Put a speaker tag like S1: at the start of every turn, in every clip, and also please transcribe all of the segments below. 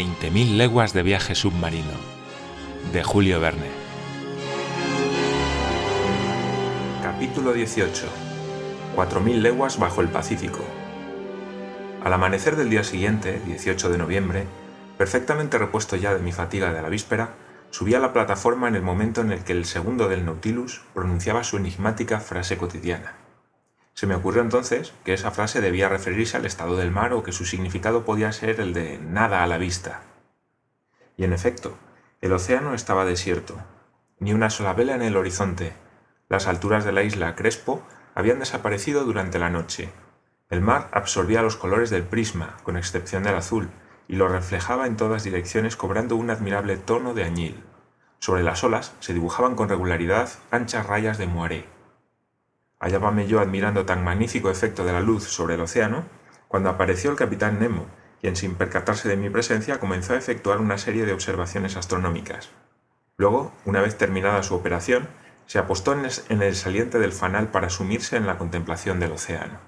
S1: 20.000 leguas de viaje submarino, de Julio Verne.
S2: Capítulo 18. 4.000 leguas bajo el Pacífico. Al amanecer del día siguiente, 18 de noviembre, perfectamente repuesto ya de mi fatiga de la víspera, subí a la plataforma en el momento en el que el segundo del Nautilus pronunciaba su enigmática frase cotidiana. Se me ocurrió entonces que esa frase debía referirse al estado del mar o que su significado podía ser el de nada a la vista. Y en efecto, el océano estaba desierto, ni una sola vela en el horizonte. Las alturas de la isla Crespo habían desaparecido durante la noche. El mar absorbía los colores del prisma, con excepción del azul, y lo reflejaba en todas direcciones cobrando un admirable tono de añil. Sobre las olas se dibujaban con regularidad anchas rayas de moaré. Hallábame yo admirando tan magnífico efecto de la luz sobre el océano, cuando apareció el capitán Nemo, quien sin percatarse de mi presencia comenzó a efectuar una serie de observaciones astronómicas. Luego, una vez terminada su operación, se apostó en el saliente del fanal para sumirse en la contemplación del océano.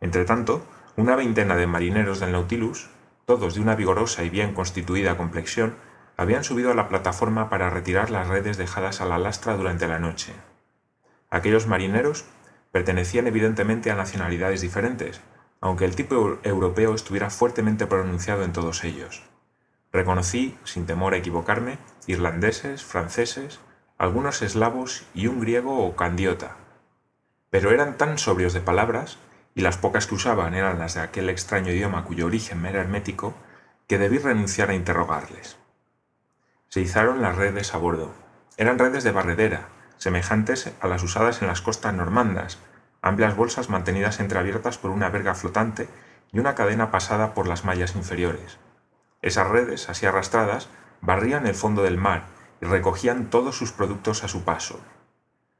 S2: Entretanto, una veintena de marineros del Nautilus, todos de una vigorosa y bien constituida complexión, habían subido a la plataforma para retirar las redes dejadas a la lastra durante la noche. Aquellos marineros pertenecían evidentemente a nacionalidades diferentes, aunque el tipo europeo estuviera fuertemente pronunciado en todos ellos. Reconocí, sin temor a equivocarme, irlandeses, franceses, algunos eslavos y un griego o candiota. Pero eran tan sobrios de palabras y las pocas que usaban eran las de aquel extraño idioma cuyo origen me era hermético, que debí renunciar a interrogarles. Se izaron las redes a bordo. Eran redes de barredera, semejantes a las usadas en las costas normandas, amplias bolsas mantenidas entreabiertas por una verga flotante y una cadena pasada por las mallas inferiores. Esas redes, así arrastradas, barrían el fondo del mar y recogían todos sus productos a su paso.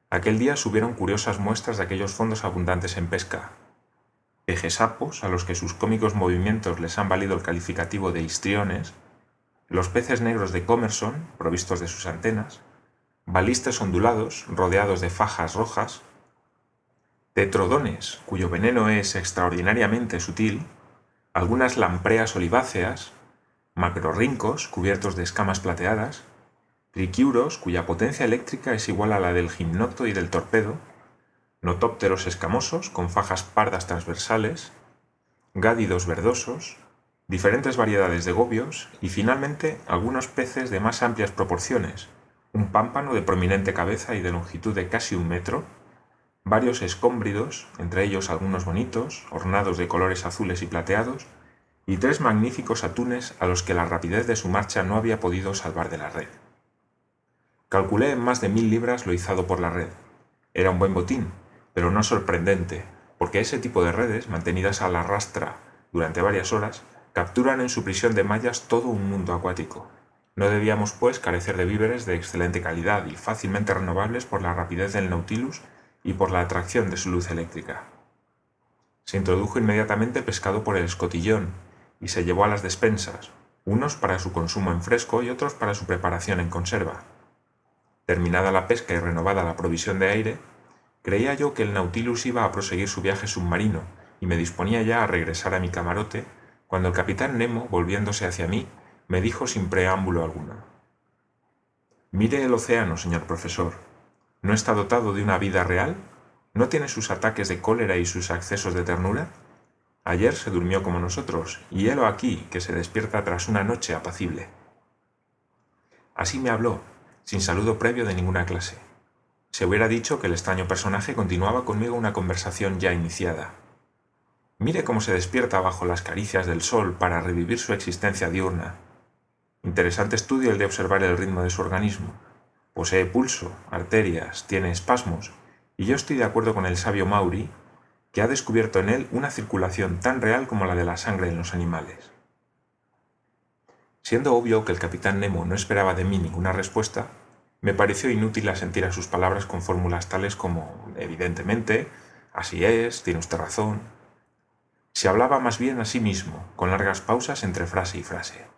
S2: Aquel día subieron curiosas muestras de aquellos fondos abundantes en pesca, pejesapos, a los que sus cómicos movimientos les han valido el calificativo de histriones, los peces negros de Comerson, provistos de sus antenas, balistes ondulados, rodeados de fajas rojas, tetrodones, cuyo veneno es extraordinariamente sutil, algunas lampreas oliváceas, macrorrincos cubiertos de escamas plateadas, triquiuros cuya potencia eléctrica es igual a la del gimnoto y del torpedo, notópteros escamosos con fajas pardas transversales, gádidos verdosos, diferentes variedades de gobios y finalmente algunos peces de más amplias proporciones, un pámpano de prominente cabeza y de longitud de casi un metro, varios escómbridos, entre ellos algunos bonitos, ornados de colores azules y plateados, y tres magníficos atunes a los que la rapidez de su marcha no había podido salvar de la red. Calculé en más de mil libras lo izado por la red. Era un buen botín, pero no sorprendente, porque ese tipo de redes, mantenidas a la rastra durante varias horas, capturan en su prisión de mallas todo un mundo acuático. No debíamos, pues, carecer de víveres de excelente calidad y fácilmente renovables por la rapidez del Nautilus y por la atracción de su luz eléctrica. Se introdujo inmediatamente pescado por el escotillón y se llevó a las despensas, unos para su consumo en fresco y otros para su preparación en conserva. Terminada la pesca y renovada la provisión de aire, Creía yo que el Nautilus iba a proseguir su viaje submarino y me disponía ya a regresar a mi camarote cuando el capitán Nemo, volviéndose hacia mí, me dijo sin preámbulo alguno. Mire el océano, señor profesor. ¿No está dotado de una vida real? ¿No tiene sus ataques de cólera y sus accesos de ternura? Ayer se durmió como nosotros, y helo aquí, que se despierta tras una noche apacible. Así me habló, sin saludo previo de ninguna clase. Se hubiera dicho que el extraño personaje continuaba conmigo una conversación ya iniciada. Mire cómo se despierta bajo las caricias del sol para revivir su existencia diurna. Interesante estudio el de observar el ritmo de su organismo. Posee pulso, arterias, tiene espasmos, y yo estoy de acuerdo con el sabio Mauri, que ha descubierto en él una circulación tan real como la de la sangre en los animales. Siendo obvio que el capitán Nemo no esperaba de mí ninguna respuesta, me pareció inútil asentir a sus palabras con fórmulas tales como evidentemente, así es, tiene usted razón. Se hablaba más bien a sí mismo, con largas pausas entre frase y frase.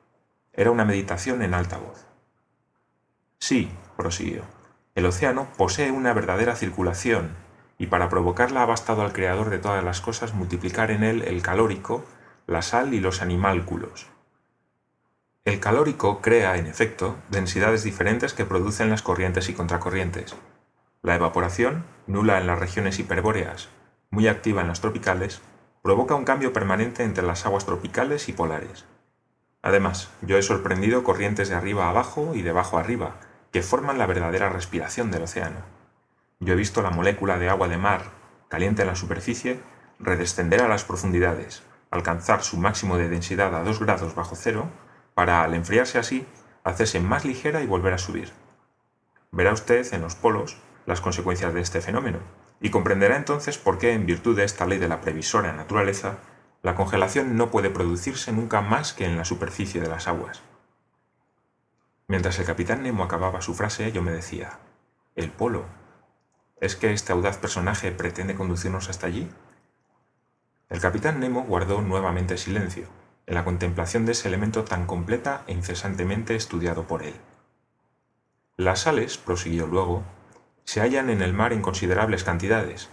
S2: Era una meditación en alta voz. Sí, prosiguió, el océano posee una verdadera circulación, y para provocarla ha bastado al creador de todas las cosas multiplicar en él el calórico, la sal y los animálculos. El calórico crea, en efecto, densidades diferentes que producen las corrientes y contracorrientes. La evaporación, nula en las regiones hiperbóreas, muy activa en las tropicales, provoca un cambio permanente entre las aguas tropicales y polares. Además, yo he sorprendido corrientes de arriba abajo y de abajo arriba, que forman la verdadera respiración del océano. Yo he visto la molécula de agua de mar, caliente en la superficie, redescender a las profundidades, alcanzar su máximo de densidad a 2 grados bajo cero, para, al enfriarse así, hacerse más ligera y volver a subir. Verá usted en los polos las consecuencias de este fenómeno, y comprenderá entonces por qué, en virtud de esta ley de la previsora naturaleza, la congelación no puede producirse nunca más que en la superficie de las aguas. Mientras el capitán Nemo acababa su frase, yo me decía, ¿el polo? ¿Es que este audaz personaje pretende conducirnos hasta allí? El capitán Nemo guardó nuevamente silencio, en la contemplación de ese elemento tan completa e incesantemente estudiado por él. Las sales, prosiguió luego, se hallan en el mar en considerables cantidades,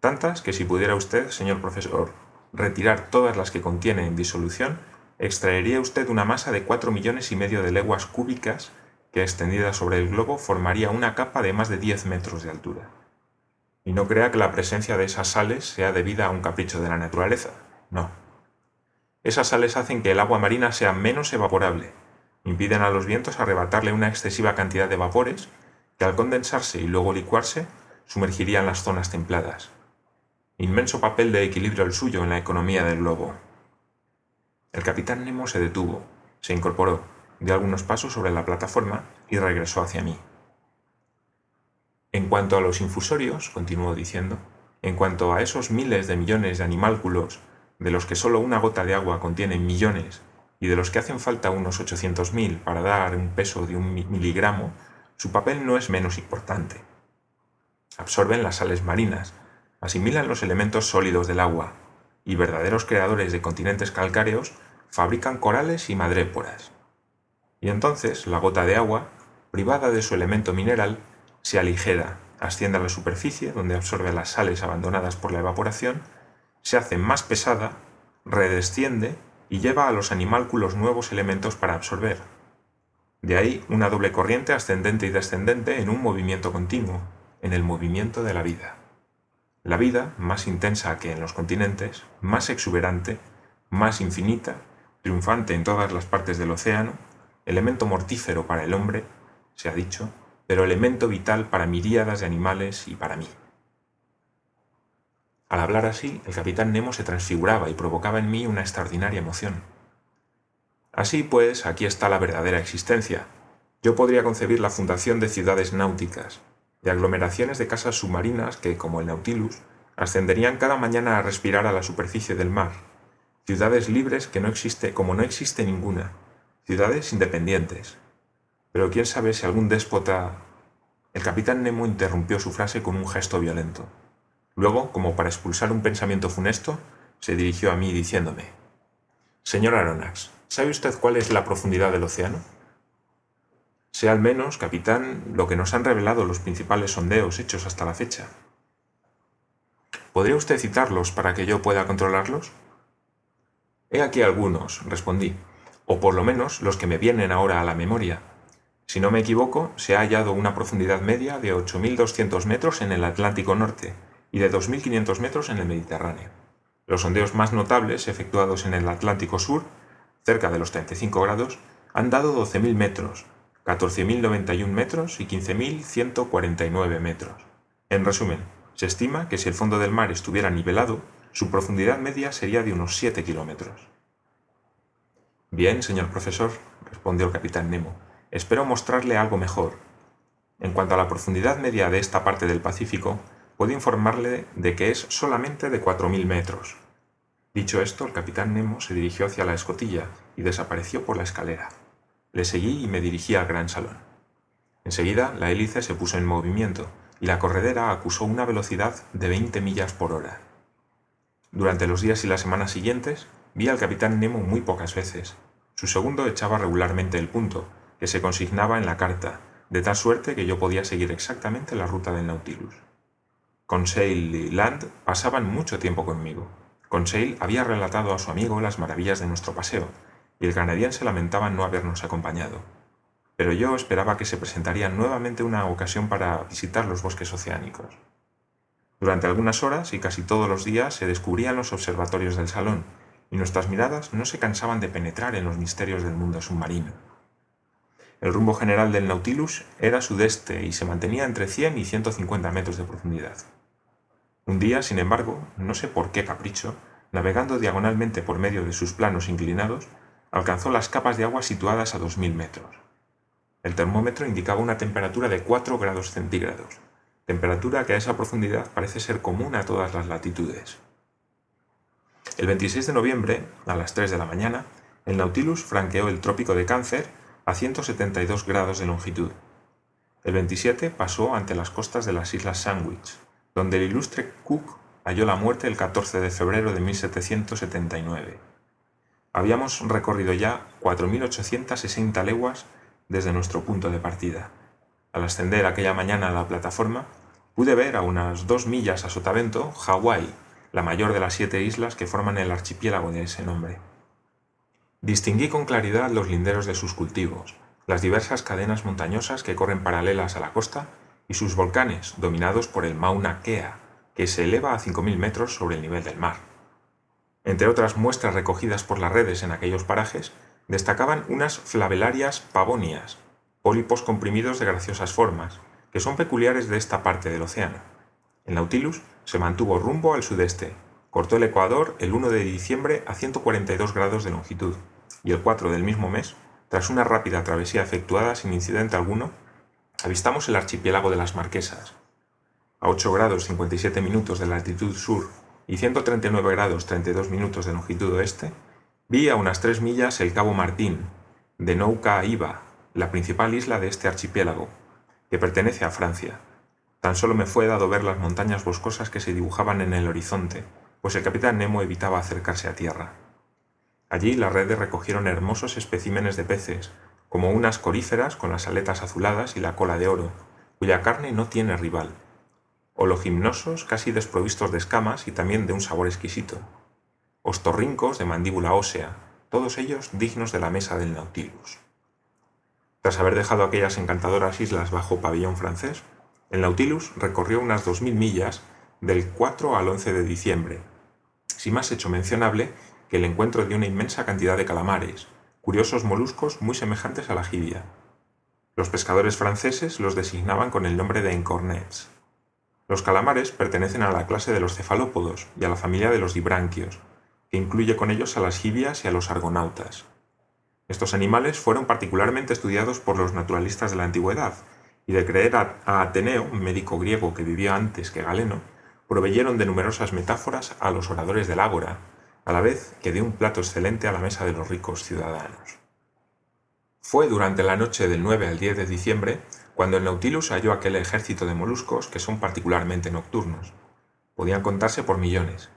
S2: tantas que si pudiera usted, señor profesor, retirar todas las que contiene en disolución, extraería usted una masa de cuatro millones y medio de leguas cúbicas que extendida sobre el globo formaría una capa de más de diez metros de altura. Y no crea que la presencia de esas sales sea debida a un capricho de la naturaleza, no. Esas sales hacen que el agua marina sea menos evaporable, impiden a los vientos arrebatarle una excesiva cantidad de vapores que al condensarse y luego licuarse sumergirían las zonas templadas. Inmenso papel de equilibrio el suyo en la economía del globo. El capitán Nemo se detuvo, se incorporó, dio algunos pasos sobre la plataforma y regresó hacia mí. En cuanto a los infusorios, continuó diciendo, en cuanto a esos miles de millones de animálculos, de los que solo una gota de agua contiene millones y de los que hacen falta unos 800.000 para dar un peso de un miligramo, su papel no es menos importante. Absorben las sales marinas, asimilan los elementos sólidos del agua, y verdaderos creadores de continentes calcáreos fabrican corales y madréporas. Y entonces la gota de agua, privada de su elemento mineral, se aligera, asciende a la superficie donde absorbe las sales abandonadas por la evaporación, se hace más pesada, redesciende y lleva a los animálculos nuevos elementos para absorber. De ahí una doble corriente ascendente y descendente en un movimiento continuo, en el movimiento de la vida. La vida, más intensa que en los continentes, más exuberante, más infinita, triunfante en todas las partes del océano, elemento mortífero para el hombre, se ha dicho, pero elemento vital para miríadas de animales y para mí. Al hablar así, el capitán Nemo se transfiguraba y provocaba en mí una extraordinaria emoción. Así pues, aquí está la verdadera existencia. Yo podría concebir la fundación de ciudades náuticas, de aglomeraciones de casas submarinas que, como el Nautilus, ascenderían cada mañana a respirar a la superficie del mar, ciudades libres que no existe como no existe ninguna, ciudades independientes. Pero quién sabe si algún déspota... El capitán Nemo interrumpió su frase con un gesto violento. Luego, como para expulsar un pensamiento funesto, se dirigió a mí diciéndome, Señor Aronnax, ¿sabe usted cuál es la profundidad del océano? Sé al menos, capitán, lo que nos han revelado los principales sondeos hechos hasta la fecha. ¿Podría usted citarlos para que yo pueda controlarlos? He aquí algunos, respondí, o por lo menos los que me vienen ahora a la memoria. Si no me equivoco, se ha hallado una profundidad media de 8.200 metros en el Atlántico Norte y de 2.500 metros en el Mediterráneo. Los sondeos más notables, efectuados en el Atlántico Sur, cerca de los 35 grados, han dado 12.000 metros, 14.091 metros y 15.149 metros. En resumen, se estima que si el fondo del mar estuviera nivelado, su profundidad media sería de unos 7 kilómetros. Bien, señor profesor, respondió el capitán Nemo, espero mostrarle algo mejor. En cuanto a la profundidad media de esta parte del Pacífico, puedo informarle de que es solamente de 4.000 metros. Dicho esto, el capitán Nemo se dirigió hacia la escotilla y desapareció por la escalera. Le seguí y me dirigí al gran salón. Enseguida la hélice se puso en movimiento y la corredera acusó una velocidad de 20 millas por hora. Durante los días y las semanas siguientes vi al capitán Nemo muy pocas veces. Su segundo echaba regularmente el punto, que se consignaba en la carta, de tal suerte que yo podía seguir exactamente la ruta del Nautilus. Conseil y Land pasaban mucho tiempo conmigo. Conseil había relatado a su amigo las maravillas de nuestro paseo, y el canadiense lamentaba no habernos acompañado. Pero yo esperaba que se presentaría nuevamente una ocasión para visitar los bosques oceánicos. Durante algunas horas y casi todos los días se descubrían los observatorios del salón, y nuestras miradas no se cansaban de penetrar en los misterios del mundo submarino. El rumbo general del Nautilus era sudeste y se mantenía entre 100 y 150 metros de profundidad. Un día, sin embargo, no sé por qué capricho, navegando diagonalmente por medio de sus planos inclinados, alcanzó las capas de agua situadas a 2.000 metros. El termómetro indicaba una temperatura de 4 grados centígrados, temperatura que a esa profundidad parece ser común a todas las latitudes. El 26 de noviembre, a las 3 de la mañana, el Nautilus franqueó el trópico de Cáncer a 172 grados de longitud. El 27 pasó ante las costas de las Islas Sandwich, donde el ilustre Cook halló la muerte el 14 de febrero de 1779. Habíamos recorrido ya 4.860 leguas desde nuestro punto de partida. Al ascender aquella mañana a la plataforma, pude ver a unas dos millas a sotavento Hawái, la mayor de las siete islas que forman el archipiélago de ese nombre. Distinguí con claridad los linderos de sus cultivos, las diversas cadenas montañosas que corren paralelas a la costa y sus volcanes, dominados por el Mauna Kea, que se eleva a 5.000 metros sobre el nivel del mar. Entre otras muestras recogidas por las redes en aquellos parajes, destacaban unas flavelarias pavonias, pólipos comprimidos de graciosas formas, que son peculiares de esta parte del océano. El Nautilus se mantuvo rumbo al sudeste, cortó el Ecuador el 1 de diciembre a 142 grados de longitud, y el 4 del mismo mes, tras una rápida travesía efectuada sin incidente alguno, avistamos el archipiélago de las Marquesas. A 8 grados 57 minutos de latitud sur y 139 grados 32 minutos de longitud oeste, vi a unas 3 millas el Cabo Martín, de Nouka Iba, la principal isla de este archipiélago, que pertenece a Francia. Tan solo me fue dado ver las montañas boscosas que se dibujaban en el horizonte, pues el capitán Nemo evitaba acercarse a tierra. Allí las redes recogieron hermosos especímenes de peces, como unas coríferas con las aletas azuladas y la cola de oro, cuya carne no tiene rival, gimnosos casi desprovistos de escamas y también de un sabor exquisito, ostorrincos de mandíbula ósea, todos ellos dignos de la mesa del Nautilus. Tras haber dejado aquellas encantadoras islas bajo pabellón francés, el Nautilus recorrió unas 2.000 millas del 4 al 11 de diciembre, sin más hecho mencionable que el encuentro de una inmensa cantidad de calamares, curiosos moluscos muy semejantes a la jibia. Los pescadores franceses los designaban con el nombre de encornets. Los calamares pertenecen a la clase de los cefalópodos y a la familia de los dibranquios, que incluye con ellos a las jibias y a los argonautas. Estos animales fueron particularmente estudiados por los naturalistas de la antigüedad, y de creer a, Ateneo, un médico griego que vivía antes que Galeno, proveyeron de numerosas metáforas a los oradores del ágora, a la vez que de un plato excelente a la mesa de los ricos ciudadanos. Fue durante la noche del 9 al 10 de diciembre cuando el Nautilus halló aquel ejército de moluscos que son particularmente nocturnos. Podían contarse por millones.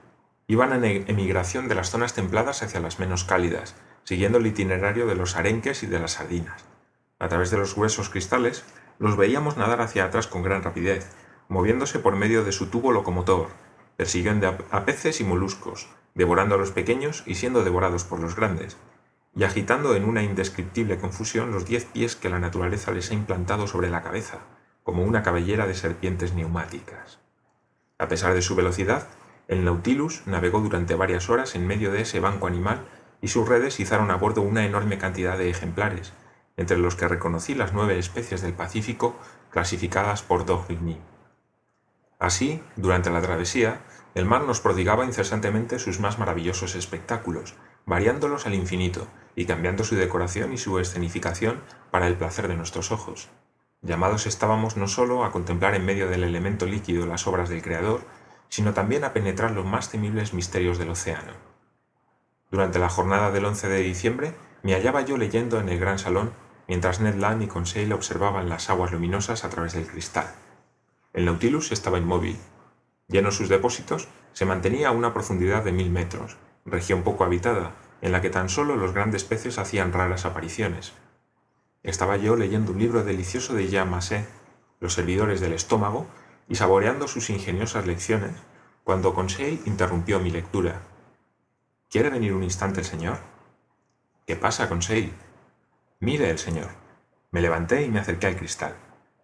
S2: Iban en e-, emigración de las zonas templadas hacia las menos cálidas, siguiendo el itinerario de los arenques y de las sardinas. A través de los gruesos cristales, los veíamos nadar hacia atrás con gran rapidez, moviéndose por medio de su tubo locomotor, persiguiendo a peces y moluscos, devorando a los pequeños y siendo devorados por los grandes, y agitando en una indescriptible confusión los diez pies que la naturaleza les ha implantado sobre la cabeza, como una cabellera de serpientes neumáticas. A pesar de su velocidad, el Nautilus navegó durante varias horas en medio de ese banco animal y sus redes izaron a bordo una enorme cantidad de ejemplares, entre los que reconocí las nueve especies del Pacífico clasificadas por D'Orbigny. Así, durante la travesía, el mar nos prodigaba incesantemente sus más maravillosos espectáculos, variándolos al infinito y cambiando su decoración y su escenificación para el placer de nuestros ojos. Llamados estábamos no sólo a contemplar en medio del elemento líquido las obras del Creador, sino también a penetrar los más temibles misterios del océano. Durante la jornada del 11 de diciembre me hallaba yo leyendo en el gran salón mientras Ned Land y Conseil observaban las aguas luminosas a través del cristal. El Nautilus estaba inmóvil. Lleno sus depósitos, se mantenía a una profundidad de mil metros, región poco habitada, en la que tan solo los grandes peces hacían raras apariciones. Estaba yo leyendo un libro delicioso de Jean Massé, Los servidores del estómago, y saboreando sus ingeniosas lecciones, cuando Conseil interrumpió mi lectura. ¿Quiere venir un instante el señor? ¿Qué pasa, Conseil? Mire el señor. Me levanté y me acerqué al cristal.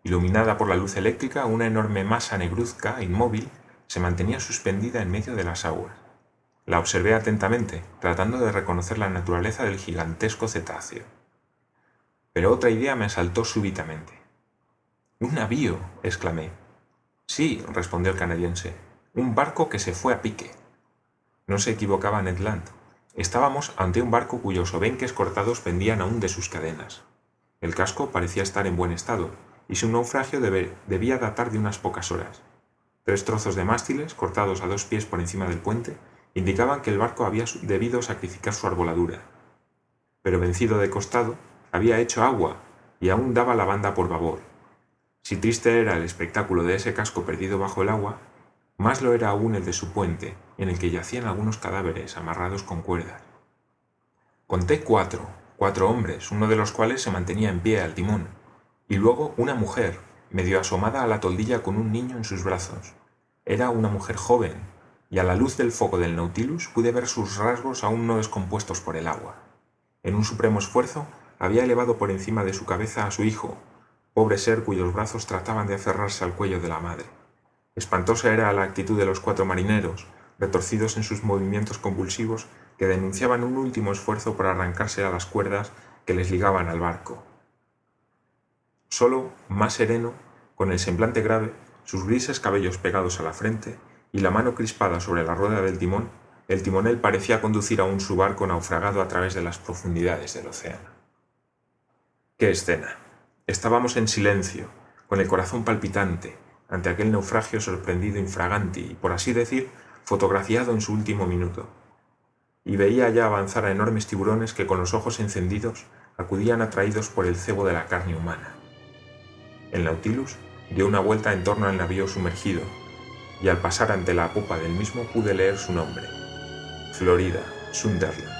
S2: Iluminada por la luz eléctrica, una enorme masa negruzca, inmóvil, se mantenía suspendida en medio de las aguas. La observé atentamente, tratando de reconocer la naturaleza del gigantesco cetáceo. Pero otra idea me asaltó súbitamente. ¡Un navío! exclamé. Sí, respondió el canadiense, un barco que se fue a pique. No se equivocaba Ned Land. Estábamos ante un barco cuyos obenques cortados pendían aún de sus cadenas. El casco parecía estar en buen estado, y su naufragio debía datar de unas pocas horas. Tres trozos de mástiles, cortados a dos pies por encima del puente, indicaban que el barco había debido sacrificar su arboladura. Pero vencido de costado, había hecho agua y aún daba la banda por babor. Si triste era el espectáculo de ese casco perdido bajo el agua, más lo era aún el de su puente, en el que yacían algunos cadáveres amarrados con cuerdas. Conté cuatro, cuatro hombres, uno de los cuales se mantenía en pie al timón, y luego una mujer, medio asomada a la toldilla con un niño en sus brazos. Era una mujer joven, y a la luz del foco del Nautilus pude ver sus rasgos aún no descompuestos por el agua. En un supremo esfuerzo, había elevado por encima de su cabeza a su hijo, pobre ser cuyos brazos trataban de aferrarse al cuello de la madre. Espantosa era la actitud de los cuatro marineros, retorcidos en sus movimientos convulsivos que denunciaban un último esfuerzo por arrancarse a las cuerdas que les ligaban al barco. Solo, más sereno, con el semblante grave, sus grises cabellos pegados a la frente y la mano crispada sobre la rueda del timón, el timonel parecía conducir aún su barco naufragado a través de las profundidades del océano. ¡Qué escena! Estábamos en silencio, con el corazón palpitante, ante aquel naufragio sorprendido infraganti y, por así decir, fotografiado en su último minuto. Y veía ya avanzar a enormes tiburones que con los ojos encendidos acudían atraídos por el cebo de la carne humana. El Nautilus dio una vuelta en torno al navío sumergido, y al pasar ante la popa del mismo pude leer su nombre, Florida Sunderland.